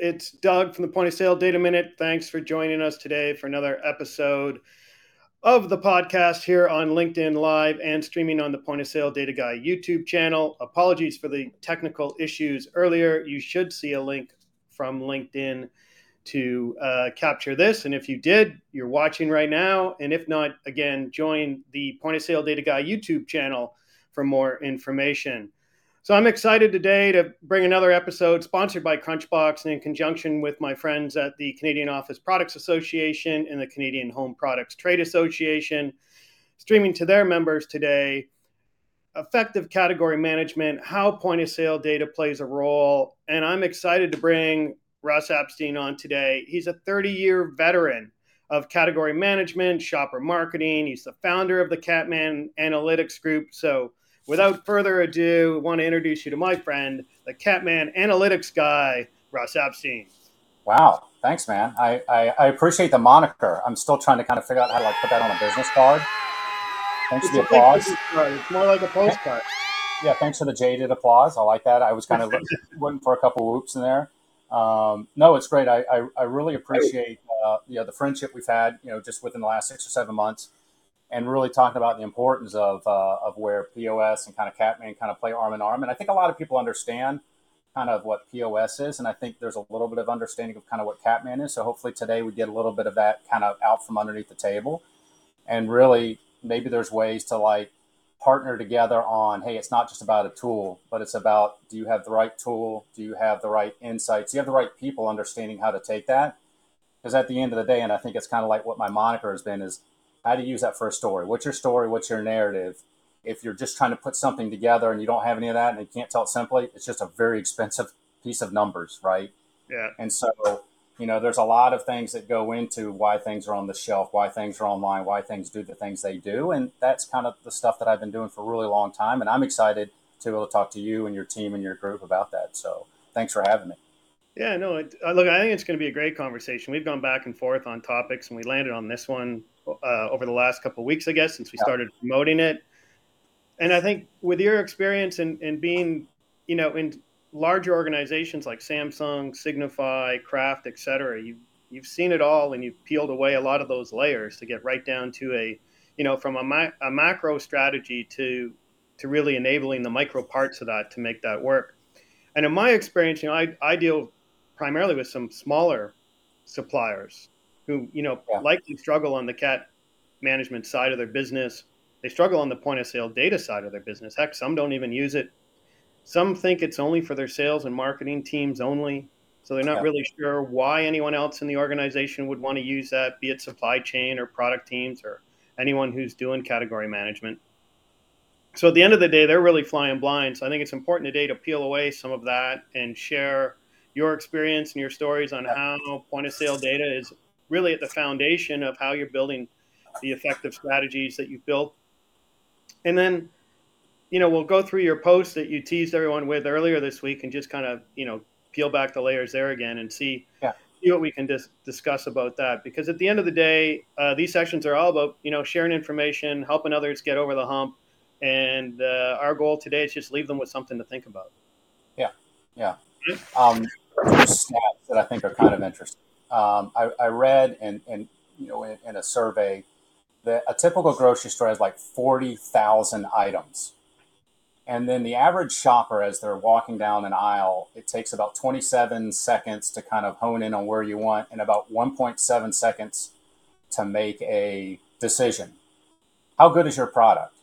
It's Doug from the Point of Sale Data Minute. Thanks for joining us today for another episode of the podcast here on LinkedIn Live and streaming on the Point of Sale Data Guy YouTube channel. Apologies for the technical issues earlier. You should see a link from LinkedIn to uh, capture this. And if you did, you're watching right now. And if not, again, join the Point of Sale Data Guy YouTube channel for more information. So I'm excited today to bring another episode sponsored by Krunchbox and in conjunction with my friends at the Canadian Office Products Association and the Canadian Home Products Trade Association, streaming to their members today effective category management, how point of sale data plays a role. And I'm excited to bring Russ Abstein on today. He's a 30 year veteran of category management, shopper marketing. He's the founder of the Catman Analytics Group. So without further ado, I want to introduce you to my friend, the Catman Analytics guy, Russ Abstein. Wow. Thanks, man. I, I, I, appreciate the moniker. I'm still trying to kind of figure out how to like put that on a business card. Thanks it's for the applause. It's more like a postcard. Yeah, thanks for the jaded applause. I like that. I was kind of looking for a couple whoops in there. Um, no, it's great. I, I, I really appreciate uh, you know the friendship we've had. You know, just within the last six or seven months and really talking about the importance of, uh, of where POS and kind of Catman kind of play arm in arm. And I think a lot of people understand kind of what POS is. And I think there's a little bit of understanding of kind of what Catman is. So hopefully today we get a little bit of that kind of out from underneath the table. And really, maybe there's ways to like partner together on, hey, it's not just about a tool, but it's about do you have the right tool? Do you have the right insights? Do you have the right people understanding how to take that? Because at the end of the day, and I think it's kind of like what my moniker has been is how to use that for a story. What's your story? What's your narrative? If you're just trying to put something together and you don't have any of that and you can't tell it simply, it's just a very expensive piece of numbers, right? Yeah. And so, you know, there's a lot of things that go into why things are on the shelf, why things are online, why things do the things they do. And that's kind of the stuff that I've been doing for a really long time. And I'm excited to be able to talk to you and your team and your group about that. So thanks for having me. Yeah, no, it, uh, look, I think it's going to be a great conversation. We've gone back and forth on topics, and we landed on this one uh, over the last couple of weeks, I guess, since we yeah. started promoting it. And I think with your experience and in, in being, you know, in larger organizations like Samsung, Signify, Kraft, et cetera, you, you've seen it all and you've peeled away a lot of those layers to get right down to a, you know, from a, ma- a macro strategy to, to really enabling the micro parts of that to make that work. And in my experience, you know, I, I deal primarily with some smaller suppliers who you know yeah. likely struggle on the cat management side of their business. They struggle on the point of sale data side of their business. Heck, some don't even use it. Some think it's only for their sales and marketing teams only. So they're not yeah. really sure why anyone else in the organization would want to use that, be it supply chain or product teams or anyone who's doing category management. So at the end of the day, they're really flying blind. So I think it's important today to peel away some of that and share your experience and your stories on how point of sale data is really at the foundation of how you're building the effective strategies that you've built. And then, you know, we'll go through your post that you teased everyone with earlier this week and just kind of, you know, peel back the layers there again and see, yeah. see what we can dis- discuss about that. Because at the end of the day, uh, these sessions are all about, you know, sharing information, helping others get over the hump. And uh, our goal today is just leave them with something to think about. Yeah. Yeah. Um, stats that I think are kind of interesting. Um, I, I, read and, and you know in, in, a survey that a typical grocery store has like forty thousand items, and then the average shopper, as they're walking down an aisle, it takes about twenty seven seconds to kind of hone in on where you want, and about one point seven seconds to make a decision. How good is your product?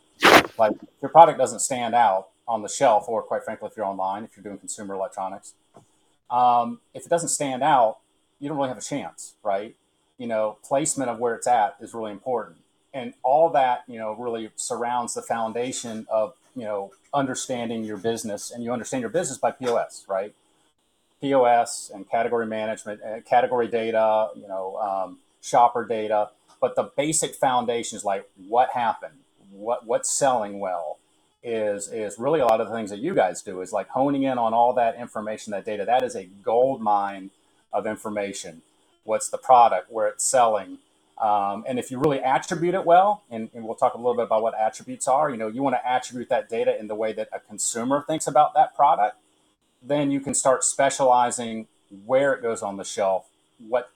Like if your product doesn't stand out on the shelf, or quite frankly, if you're online, if you're doing consumer electronics, um, if it doesn't stand out, you don't really have a chance, right? You know, placement of where it's at is really important. And all that, you know, really surrounds the foundation of, you know, understanding your business. And you understand your business by POS, right? POS and category management, and category data, you know, um, shopper data. But the basic foundation is like what happened, what what's selling well, is is really a lot of the things that you guys do is like honing in on all that information, that data. That is a gold mine of information. What's the product, where it's selling, um, and if you really attribute it well, and, and, we'll talk a little bit about what attributes are. You know, you want to attribute that data in the way that a consumer thinks about that product. Then you can start specializing where it goes on the shelf, what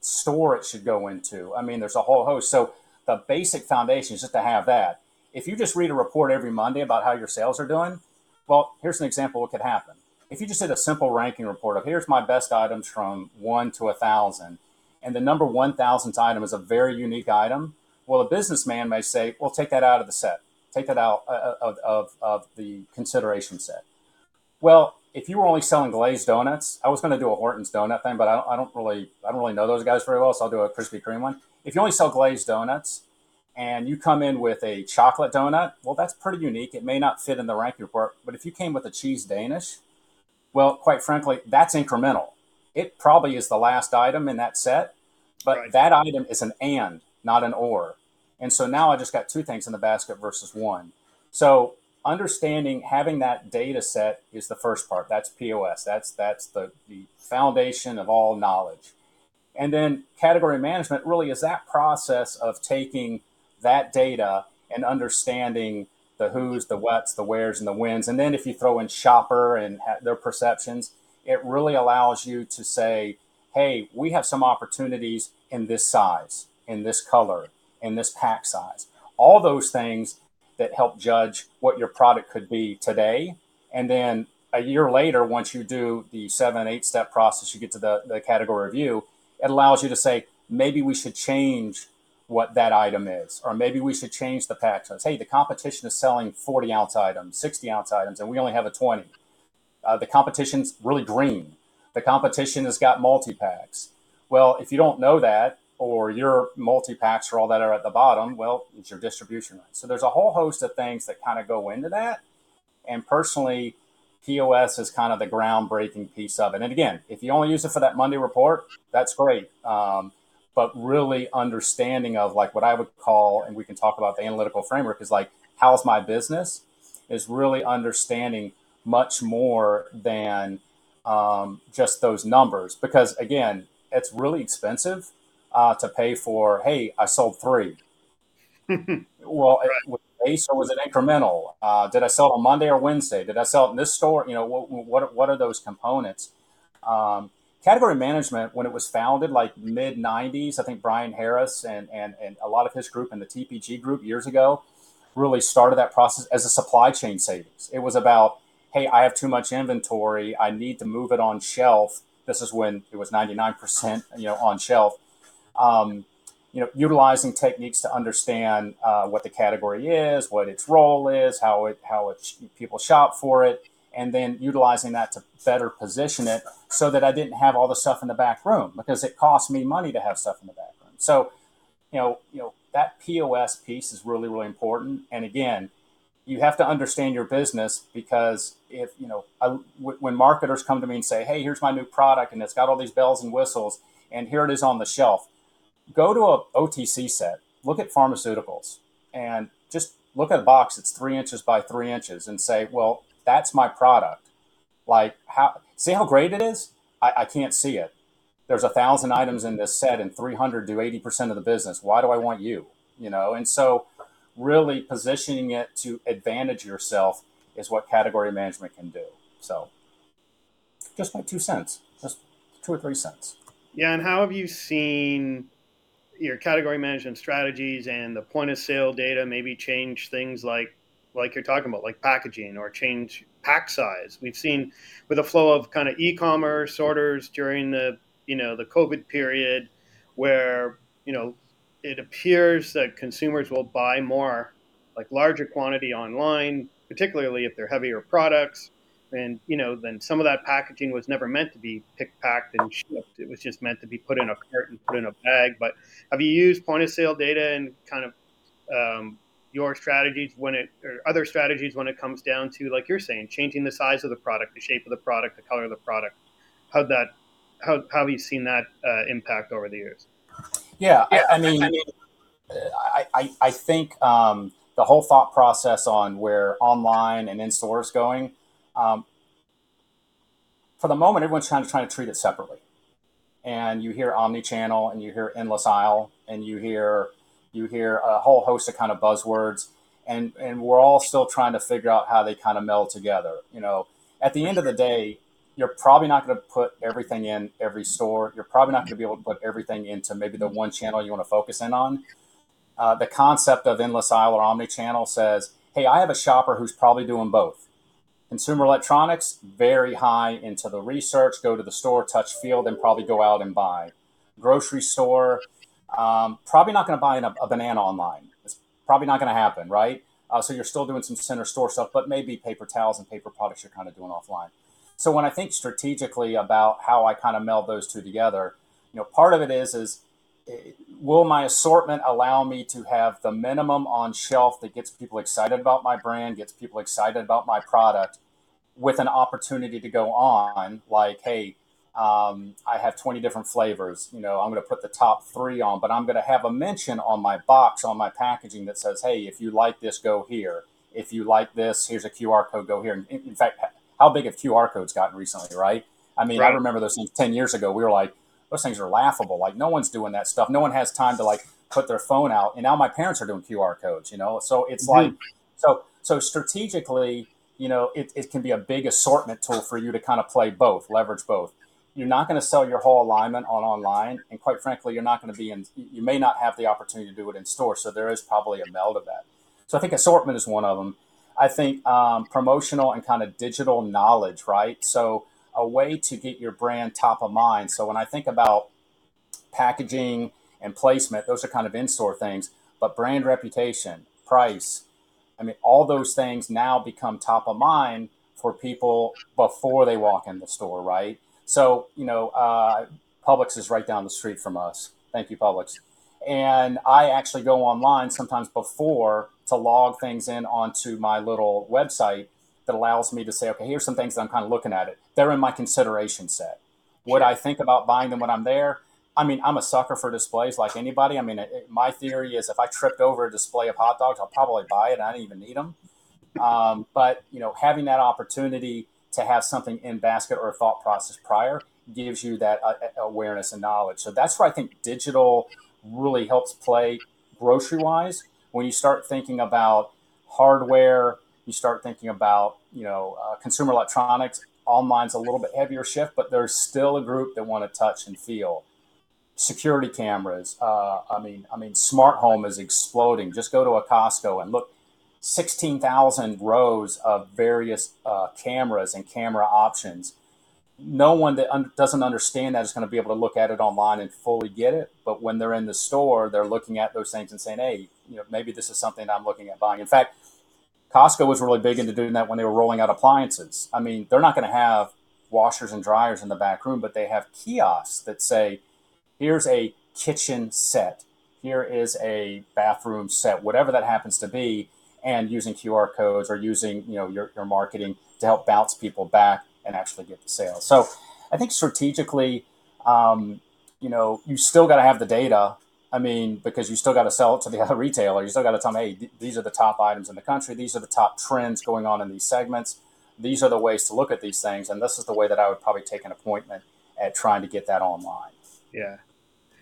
store it should go into. I mean, there's a whole host. So the basic foundation is just to have that if you just read a report every Monday about how your sales are doing, well, here's an example what could happen. If you just did a simple ranking report of here's my best items from one to a thousand, and the number one thousandth item is a very unique item, well, a businessman may say, well, take that out of the set, take that out uh, of, of, of the consideration set. Well, if you were only selling glazed donuts, I was going to do a Horton's donut thing, but I don't, I don't really, I don't really know those guys very well, so I'll do a Krispy Kreme one. If you only sell glazed donuts, and you come in with a chocolate donut, well, that's pretty unique. It may not fit in the ranking report, but if you came with a cheese Danish, well, quite frankly, that's incremental. It probably is the last item in that set, but right. that item is an and, not an or. And so now I just got two things in the basket versus one. So understanding having that data set is the first part. That's POS. That's that's the, the foundation of all knowledge. And then category management really is that process of taking that data and understanding the who's, the what's, the where's, and the whens. And then if you throw in shopper and their perceptions, it really allows you to say, hey, we have some opportunities in this size, in this color, in this pack size. All those things that help judge what your product could be today. And then a year later, once you do the seven, eight step process, you get to the, the category review, it allows you to say, maybe we should change what that item is. Or maybe we should change the pack size. Hey, the competition is selling 40 ounce items, 60 ounce items, and we only have a 20. Uh, the competition's really green. The competition has got multi packs. Well, if you don't know that, or your multi packs are all that are at the bottom, well, it's your distribution right. So there's a whole host of things that kind of go into that. And personally, POS is kind of the groundbreaking piece of it. And again, if you only use it for that Monday report, that's great. Um, but really understanding of like what I would call, and we can talk about the analytical framework is like, how's my business? Is really understanding much more than um, just those numbers. Because again, it's really expensive uh, to pay for, hey, I sold three. well, right. was it base or was it incremental? Uh, did I sell it on Monday or Wednesday? Did I sell it in this store? You know, what, what, what are those components? Um, category management, when it was founded, like mid 90s, I think Brian Harris and, and, and a lot of his group and the TPG group years ago really started that process as a supply chain savings. It was about, hey, I have too much inventory. I need to move it on shelf. This is when it was 99%, you know, on shelf. Um, you know, utilizing techniques to understand uh, what the category is, what its role is, how it how it people shop for it, and then utilizing that to better position it so that I didn't have all the stuff in the back room because it cost me money to have stuff in the back room. So, you know, you know that POS piece is really really important. And again, you have to understand your business because if you know I, w- when marketers come to me and say, "Hey, here's my new product and it's got all these bells and whistles, and here it is on the shelf," go to a OTC set, look at pharmaceuticals, and just look at a box that's three inches by three inches and say, well, that's my product. Like, how see how great it is? I, I can't see it. There's a thousand items in this set, and 300 do 80% of the business. Why do I want you? You know, and so really positioning it to advantage yourself is what category management can do. So, just my two cents, just two or three cents. Yeah, and how have you seen your category management strategies and the point of sale data maybe change things like like you're talking about like packaging or change pack size. We've seen with the flow of kind of e-commerce orders during the you know the covid period where you know it appears that consumers will buy more like larger quantity online particularly if they're heavier products. And you know then some of that packaging was never meant to be picked packed and shipped. It was just meant to be put in a cart and put in a bag. But have you used point of sale data and kind of um, your strategies when it or other strategies when it comes down to like you're saying changing the size of the product the shape of the product the color of the product how that how, how have you seen that uh, impact over the years yeah, yeah I, I, mean, I, I, I, think um, the whole thought process on where online and in store is going um, for the moment, everyone's kind of trying to treat it separately. And you hear omni-channel, and you hear endless aisle, and you hear you hear a whole host of kind of buzzwords, and and we're all still trying to figure out how they kind of meld together. You know, at the end of the day, you're probably not going to put everything in every store. You're probably not going to be able to put everything into maybe the one channel you want to focus in on. Uh, the concept of endless aisle or omni-channel says, hey, I have a shopper who's probably doing both. Consumer electronics, very high into the research, go to the store, touch, feel, then probably go out and buy. Grocery store, um, probably not going to buy a, a, banana online. It's probably not going to happen, right? Uh, so you're still doing some center store stuff, but maybe paper towels and paper products you're kind of doing offline. So when I think strategically about how I kind of meld those two together, you know, part of it is is eh, will my assortment allow me to have the minimum on shelf that gets people excited about my brand, gets people excited about my product, with an opportunity to go on, like, hey, um, I have 20 different flavors. You know, I'm going to put the top three on, but I'm going to have a mention on my box, on my packaging that says, hey, if you like this, go here. If you like this, here's a QR code, go here. In, in fact, how big have QR codes gotten recently, right? I mean, right. I remember those things 10 years ago. We were like, those things are laughable. Like no one's doing that stuff. No one has time to like put their phone out. And now my parents are doing QR codes, you know? So it's mm-hmm. like, so, so strategically, you know, it, it can be a big assortment tool for you to kind of play both, leverage both. You're not going to sell your whole alignment on online. And quite frankly, you're not going to be in, you may not have the opportunity to do it in store. So there is probably a meld of that. So I think assortment is one of them. I think um, promotional and kind of digital knowledge, right? So a way to get your brand top of mind. So when I think about packaging and placement, those are kind of in store things, but brand reputation, price, I mean, all those things now become top of mind for people before they walk in the store, right? So, you know, uh, Publix is right down the street from us. Thank you, Publix. And I actually go online sometimes before to log things in onto my little website that allows me to say, okay, here's some things that I'm kind of looking at it. They're in my consideration set. Would I think about buying them when I'm there? I mean, I'm a sucker for displays like anybody. I mean, it, my theory is if I tripped over a display of hot dogs, I'll probably buy it. I don't even need them. Um, but you know, having that opportunity to have something in basket or a thought process prior gives you that uh, awareness and knowledge. So that's where I think digital really helps play grocery wise. When you start thinking about hardware, you start thinking about you know uh, consumer electronics. Online's a little bit heavier shift, but there's still a group that want to touch and feel. Security cameras. Uh, I mean, I mean, smart home is exploding. Just go to a Costco and look. 16,000 rows of various uh, cameras and camera options. no one that un- doesn't understand that is going to be able to look at it online and fully get it. But when they're in the store, they're looking at those things and saying, "Hey, you know, maybe this is something I'm looking at buying." In fact, Costco was really big into doing that when they were rolling out appliances. I mean, they're not going to have washers and dryers in the back room, but they have kiosks that say, "Here's a kitchen set. Here is a bathroom set, whatever that happens to be." And using QR codes or using you know your, your marketing to help bounce people back and actually get the sales. So I think strategically, um, you know, you still got to have the data. I mean, because you still got to sell it to the other retailer. You still got to tell them, hey, th- these are the top items in the country. These are the top trends going on in these segments. These are the ways to look at these things. And this is the way that I would probably take an appointment at trying to get that online. Yeah.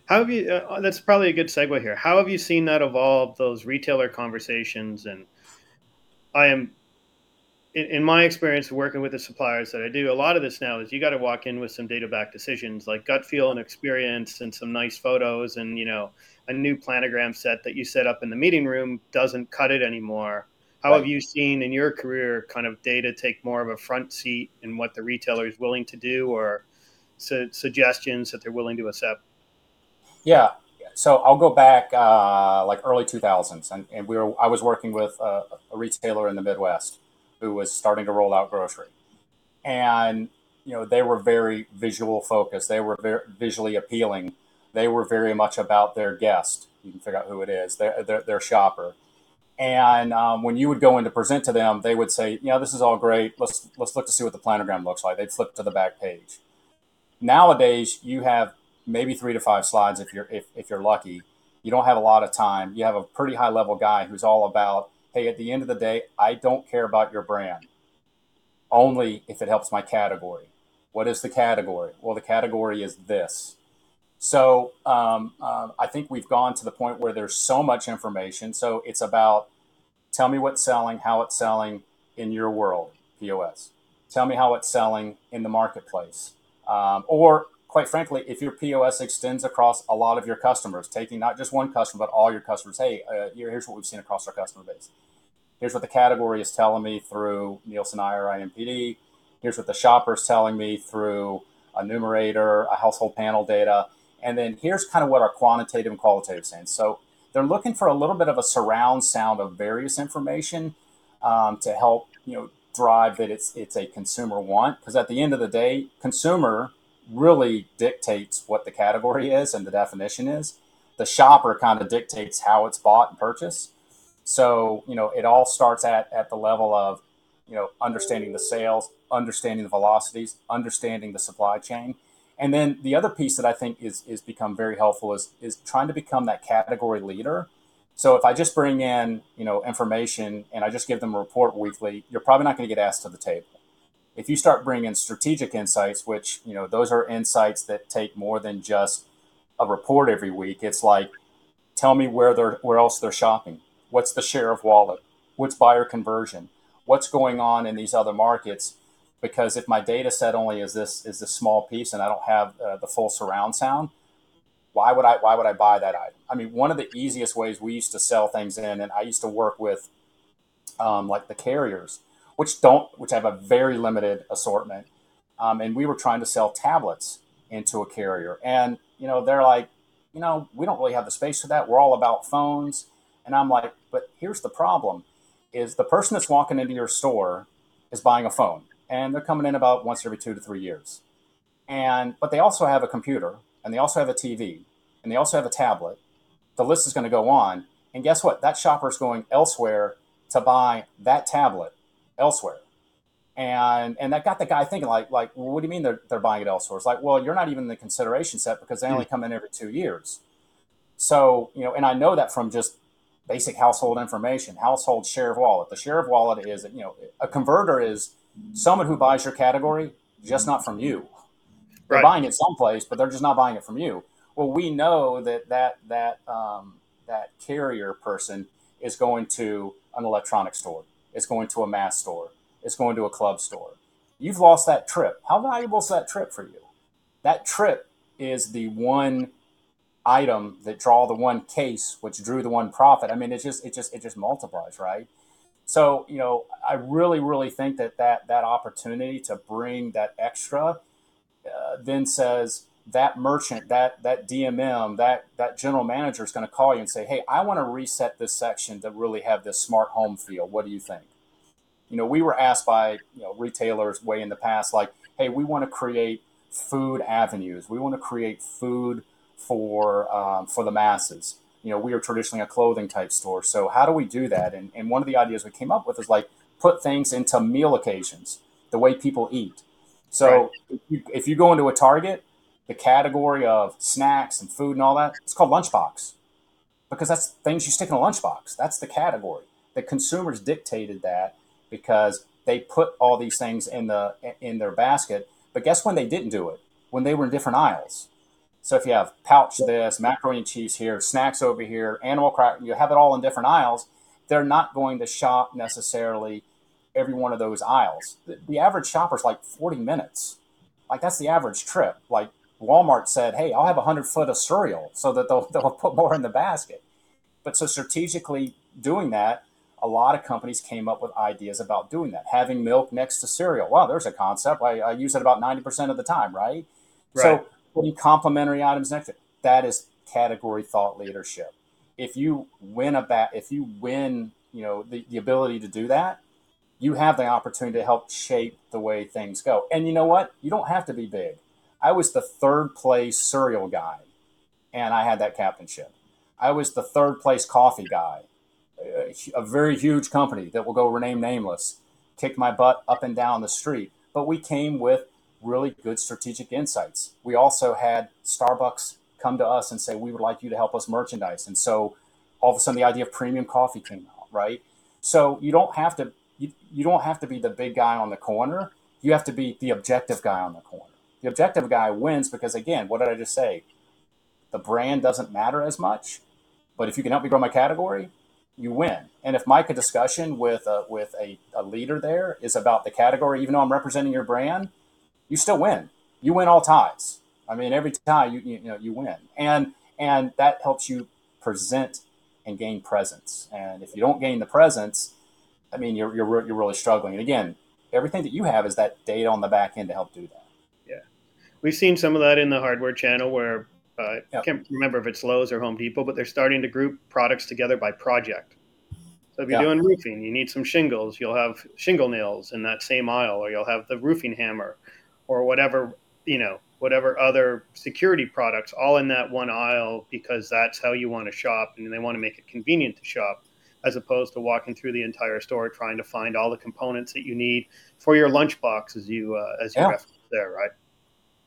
How have you? Uh, that's probably a good segue here. How have you seen that evolve? Those retailer conversations, and I am in, in, my experience working with the suppliers that I do, a lot of this now is you got to walk in with some data back decisions like gut feel and experience and some nice photos and, you know, a new planogram set that you set up in the meeting room doesn't cut it anymore. How right. have you seen in your career kind of data take more of a front seat in what the retailer is willing to do or su- suggestions that they're willing to accept? Yeah. So I'll go back uh, like early 2000s and, and we were, I was working with a, a retailer in the Midwest who was starting to roll out grocery. And, you know, they were very visual focused. They were very visually appealing. They were very much about their guest. You can figure out who it is, their, their, their shopper. And um, when you would go in to present to them, they would say, "Yeah, this is all great. Let's let's look to see what the planogram looks like." They'd flip to the back page. Nowadays, you have maybe three to five slides if you're if, if you're lucky. You don't have a lot of time. You have a pretty high level guy who's all about hey, at the end of the day, I don't care about your brand, only if it helps my category. What is the category? Well, the category is this. So um, uh, I think we've gone to the point where there's so much information. So it's about tell me what's selling, how it's selling in your world, POS. Tell me how it's selling in the marketplace. Um, or quite frankly, if your POS extends across a lot of your customers, taking not just one customer, but all your customers, hey, uh, here's what we've seen across our customer base. Here's what the category is telling me through Nielsen IRI NPD. Here's what the shopper is telling me through a numerator, a household panel data. And then here's kind of what our quantitative and qualitative saying. So they're looking for a little bit of a surround sound of various information um, to help, you know, drive that it's it's a consumer want. Because at the end of the day, consumer really dictates what the category is and the definition is. The shopper kind of dictates how it's bought and purchased. So, you know, it all starts at, at the level of, you know, understanding the sales, understanding the velocities, understanding the supply chain. And then the other piece that I think is, is become very helpful is, is trying to become that category leader. So if I just bring in, you know, information and I just give them a report weekly, you're probably not going to get asked to the table. If you start bringing strategic insights, which, you know, those are insights that take more than just a report every week. It's like, tell me where they're, where else they're shopping What's the share of wallet? What's buyer conversion? What's going on in these other markets? Because if my data set only is this is this small piece and I don't have uh, the full surround sound, why would I why would I buy that item? I mean, one of the easiest ways we used to sell things in, and I used to work with um, like the carriers, which don't which have a very limited assortment, um, and we were trying to sell tablets into a carrier, and you know they're like, you know, we don't really have the space for that. We're all about phones. And I'm like, but here's the problem is the person that's walking into your store is buying a phone and they're coming in about once every two to three years. And but they also have a computer and they also have a TV and they also have a tablet. The list is going to go on. And guess what? That shopper is going elsewhere to buy that tablet elsewhere. And and that got the guy thinking like like well, what do you mean they're, they're buying it elsewhere? It's like, well, you're not even in the consideration set because they only hmm. come in every two years. So, you know, and I know that from just basic household information, household share of wallet. The share of wallet is, you know, a converter is someone who buys your category, just not from you. They're right. buying it someplace, but they're just not buying it from you. Well, we know that that that um, that carrier person is going to an electronic store. It's going to a mass store. It's going to a club store. You've lost that trip. How valuable is that trip for you? That trip is the one item that draw the one case, which drew the one profit. I mean, it just it just it just multiplies, right? So you know, I really really think that that that opportunity to bring that extra uh, then says that merchant, that that DMM, that that general manager is going to call you and say, "Hey, I want to reset this section to really have this smart home feel. What do you think?" You know, we were asked by you know retailers way in the past, like, "Hey, we want to create food avenues. We want to create food for um, for the masses." You know, we are traditionally a clothing type store, so how do we do that? And and one of the ideas we came up with is like put things into meal occasions, the way people eat. So right. if, you, if you go into a Target the category of snacks and food and all that, it's called lunchbox because that's things you stick in a lunchbox. That's the category. The consumers dictated that because they put all these things in the in their basket. But guess when they didn't do it? When they were in different aisles. So if you have pouch this, macaroni and cheese here, snacks over here, animal cracker, you have it all in different aisles. They're not going to shop necessarily every one of those aisles. The, the average shopper is like 40 minutes. Like that's the average trip. Like Walmart said, "Hey, I'll have a hundred foot of cereal so that they'll they'll put more in the basket." But so strategically doing that, a lot of companies came up with ideas about doing that, having milk next to cereal. Wow, there's a concept. I, I use it about ninety percent of the time, right? right? So putting complementary items next to it, that is category thought leadership. If you win a bat, if you win, you know the, the ability to do that, you have the opportunity to help shape the way things go. And you know what? You don't have to be big I was the third place cereal guy, and I had that captainship. I was the third place coffee guy, a very huge company that will go rename nameless, kicked my butt up and down the street. But we came with really good strategic insights. We also had Starbucks come to us and say, we would like you to help us merchandise. And so all of a sudden the idea of premium coffee came out, right? So you don't have to you, you don't have to be the big guy on the corner. You have to be the objective guy on the corner the objective guy wins because again, what did I just say? The brand doesn't matter as much, but if you can help me grow my category, you win. And if my discussion with a, with a, a leader there is about the category, even though I'm representing your brand, you still win. You win all ties. I mean, every tie you, you, you know you win, and and that helps you present and gain presence. And if you don't gain the presence, I mean, you're you're, you're really struggling. And again, everything that you have is that data on the back end to help do that we've seen some of that in the hardware channel where uh, yep. I can't remember if it's Lowe's or Home Depot, but they're starting to group products together by project. So if you're yep. doing roofing, you need some shingles, you'll have shingle nails in that same aisle, or you'll have the roofing hammer, or whatever you know, whatever other security products, all in that one aisle because that's how you want to shop, and they want to make it convenient to shop, as opposed to walking through the entire store trying to find all the components that you need for your lunchbox, as you uh, as you yeah. referenced there, right?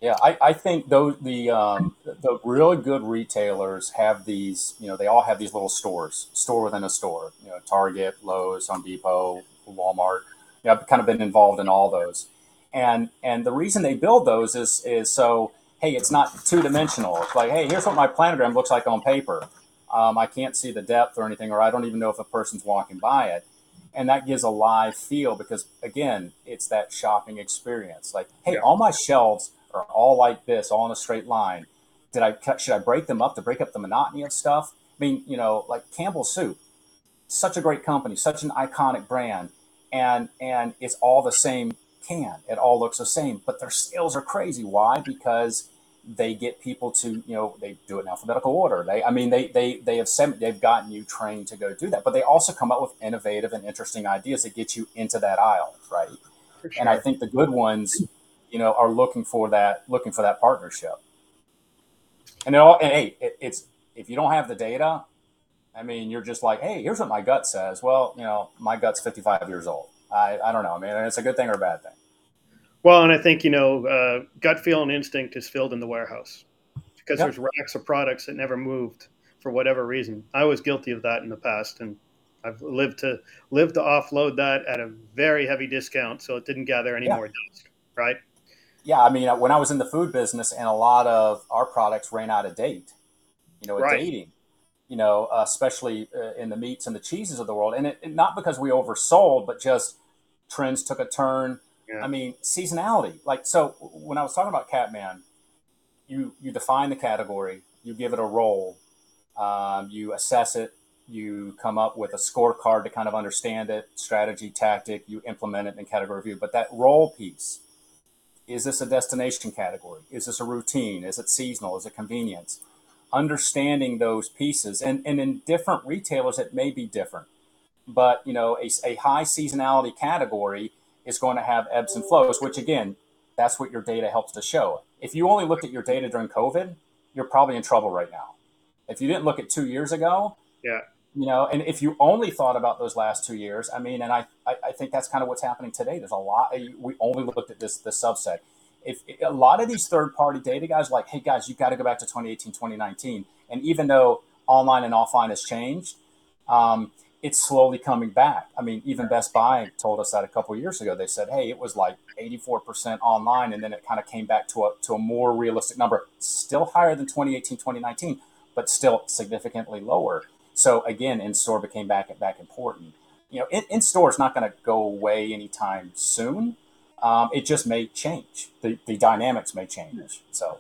Yeah, I, I think those the um, the really good retailers have these. You know, they all have these little stores, store within a store. You know, Target, Lowe's, Home Depot, Walmart. You know, I've kind of been involved in all those, and and the reason they build those is is so hey, it's not two dimensional. It's like hey, here's what my planogram looks like on paper. Um, I can't see the depth or anything, or I don't even know if a person's walking by it. And that gives a live feel because again, it's that shopping experience. Like, hey, yeah. all my shelves are all like this, all in a straight line. Did I cut, should I break them up to break up the monotony of stuff? I mean, you know, like Campbell's Soup, such a great company, such an iconic brand, and and it's all the same can. It all looks the same, but their sales are crazy. Why? Because they get people to you know they do it in alphabetical order. They I mean they they they have sent, they've gotten you trained to go do that, but they also come up with innovative and interesting ideas that get you into that aisle, right? Sure. And I think the good ones you know, are looking for that looking for that partnership. And it all and hey, it, it's if you don't have the data, I mean, you're just like, hey, here's what my gut says. Well, you know, my gut's 55 years old. I, I don't know. I mean, it's a good thing or a bad thing. Well, and I think you know, uh, gut feel and instinct is filled in the warehouse because yep. there's racks of products that never moved for whatever reason. I was guilty of that in the past, and I've lived to live to offload that at a very heavy discount, so it didn't gather any yeah. more dust. Right? Yeah, I mean, when I was in the food business, and a lot of our products ran out of date, you know, right. dating, you know, uh, especially uh, in the meats and the cheeses of the world, and it, it, not because we oversold, but just trends took a turn. Yeah. I mean, seasonality. Like, so when I was talking about Catman, you you define the category, you give it a role, um, you assess it, you come up with a scorecard to kind of understand it, strategy, tactic, you implement it in category review. But that role piece is this a destination category? Is this a routine? Is it seasonal? Is it convenience? Understanding those pieces, and, and in different retailers, it may be different. But you know, a, a high seasonality category is going to have ebbs and flows, which again, that's what your data helps to show. If you only looked at your data during COVID, you're probably in trouble right now. If you didn't look at two years ago, yeah, you know, and if you only thought about those last two years, I mean, and I, I, I think that's kind of what's happening today. There's a lot. We only looked at this this subset. If, a lot of these third party data guys like, hey guys, you've got to go back to 2018, 2019, and even though online and offline has changed, um, it's slowly coming back. I mean, even Best Buy told us that a couple years ago. They said, "Hey, it was like 84% online, and then it kind of came back to a to a more realistic number. Still higher than 2018, 2019, but still significantly lower." So again, in store became back back important. You know, in, in store is not going to go away anytime soon. Um, it just may change. The the dynamics may change. So.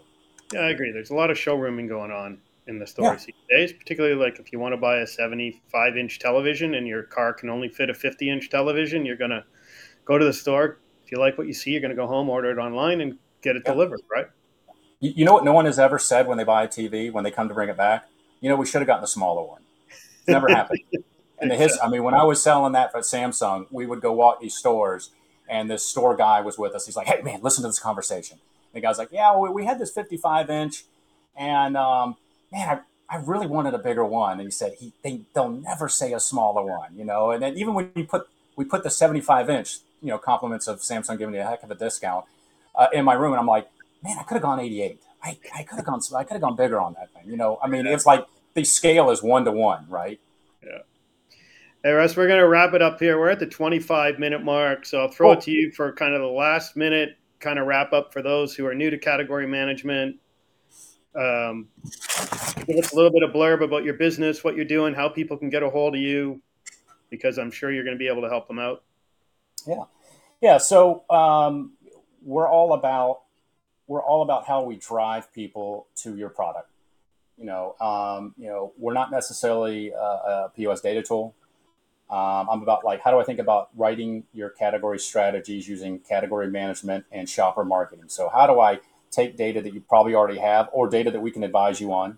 Yeah, I agree. There's a lot of showrooming going on in the stores yeah. these days, particularly like if you want to buy a 75 inch television and your car can only fit a 50 inch television, you're going to go to the store. If you like what you see, you're going to go home, order it online, and get it yeah. delivered, right? You know what no one has ever said when they buy a TV, when they come to bring it back? You know, we should have gotten the smaller one. Never happened. And the his, I mean, when I was selling that for Samsung, we would go walk these stores, and this store guy was with us. He's like, "Hey, man, listen to this conversation." And the guy's like, "Yeah, well, we had this 55 inch, and um, man, I, I really wanted a bigger one. And he said, he, they, they'll never say a smaller one, you know? And then even when we put, we put the 75 inch, you know, compliments of Samsung giving me a heck of a discount uh, in my room. And I'm like, man, I could have gone 88. I, I could have gone, I could have gone bigger on that thing. You know, I mean, it's like the scale is one to one, right? Yeah. Hey, Russ, we're going to wrap it up here. We're at the 25 minute mark. So I'll throw oh. it to you for kind of the last minute kind of wrap up for those who are new to category management um, give us a little bit of blurb about your business, what you're doing, how people can get a hold of you, because I'm sure you're going to be able to help them out. Yeah, yeah. So um, we're all about we're all about how we drive people to your product. You know, um, you know, we're not necessarily a, a POS data tool. Um, I'm about like how do I think about writing your category strategies using category management and shopper marketing. So how do I take data that you probably already have or data that we can advise you on,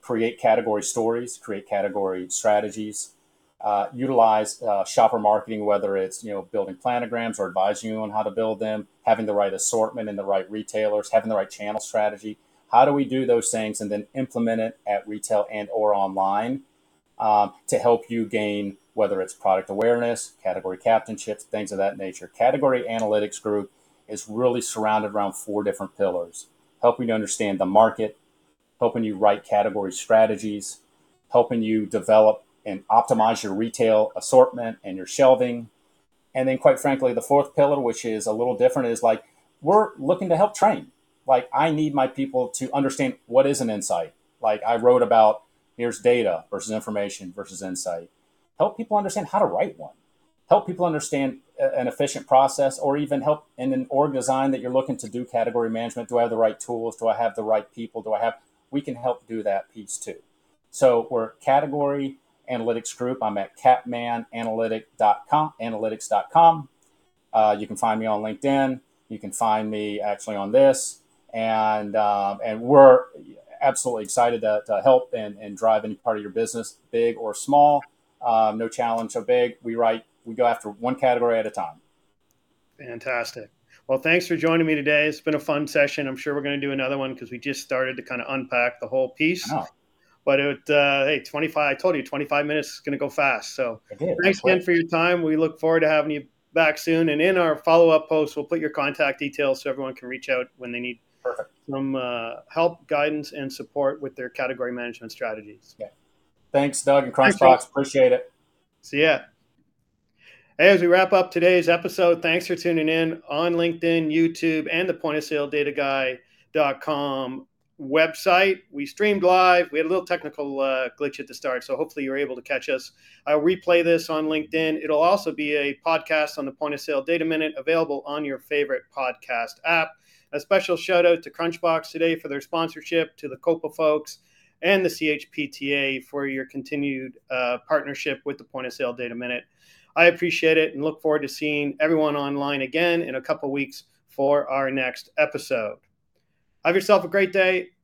create category stories, create category strategies, uh, utilize uh, shopper marketing, whether it's you know building planograms or advising you on how to build them, having the right assortment and the right retailers, having the right channel strategy. How do we do those things and then implement it at retail and or online um, to help you gain whether it's product awareness, category captainships, things of that nature. Category analytics group is really surrounded around four different pillars helping you understand the market, helping you write category strategies, helping you develop and optimize your retail assortment and your shelving. And then, quite frankly, the fourth pillar, which is a little different, is like we're looking to help train. Like, I need my people to understand what is an insight. Like, I wrote about here's data versus information versus insight. Help people understand how to write one. Help people understand an efficient process or even help in an org design that you're looking to do category management. Do i have the right tools? Do i have the right people? Do i have we can help do that piece too. So we're category analytics group. I'm at capmananalytic.com analytics.com uh, you can find me on linkedin. You can find me actually on this and um, and we're absolutely excited to, to help and, and drive any part of your business big or small um, no challenge so big we write we go after one category at a time. Fantastic. Well, thanks for joining me today. It's been a fun session. I'm sure we're going to do another one because we just started to kind of unpack the whole piece. But it, uh, hey, 25, I told you 25 minutes is going to go fast. So thanks again for your time. We look forward to having you back soon. And in our follow up post, we'll put your contact details so everyone can reach out when they need Perfect. some uh, help, guidance, and support with their category management strategies. Yeah. Thanks, Doug and Krunchbox. Appreciate it. See ya. Hey, as we wrap up today's episode, thanks for tuning in on LinkedIn, YouTube, and the point of sale data guy.com website. We streamed live. We had a little technical uh, glitch at the start, so hopefully you're able to catch us. I'll replay this on LinkedIn. It'll also be a podcast on the point of sale data minute available on your favorite podcast app. A special shout out to Krunchbox today for their sponsorship, to the Copa folks and the CHPTA for your continued uh, partnership with the point of sale data minute. I appreciate it and look forward to seeing everyone online again in a couple weeks for our next episode. Have yourself a great day,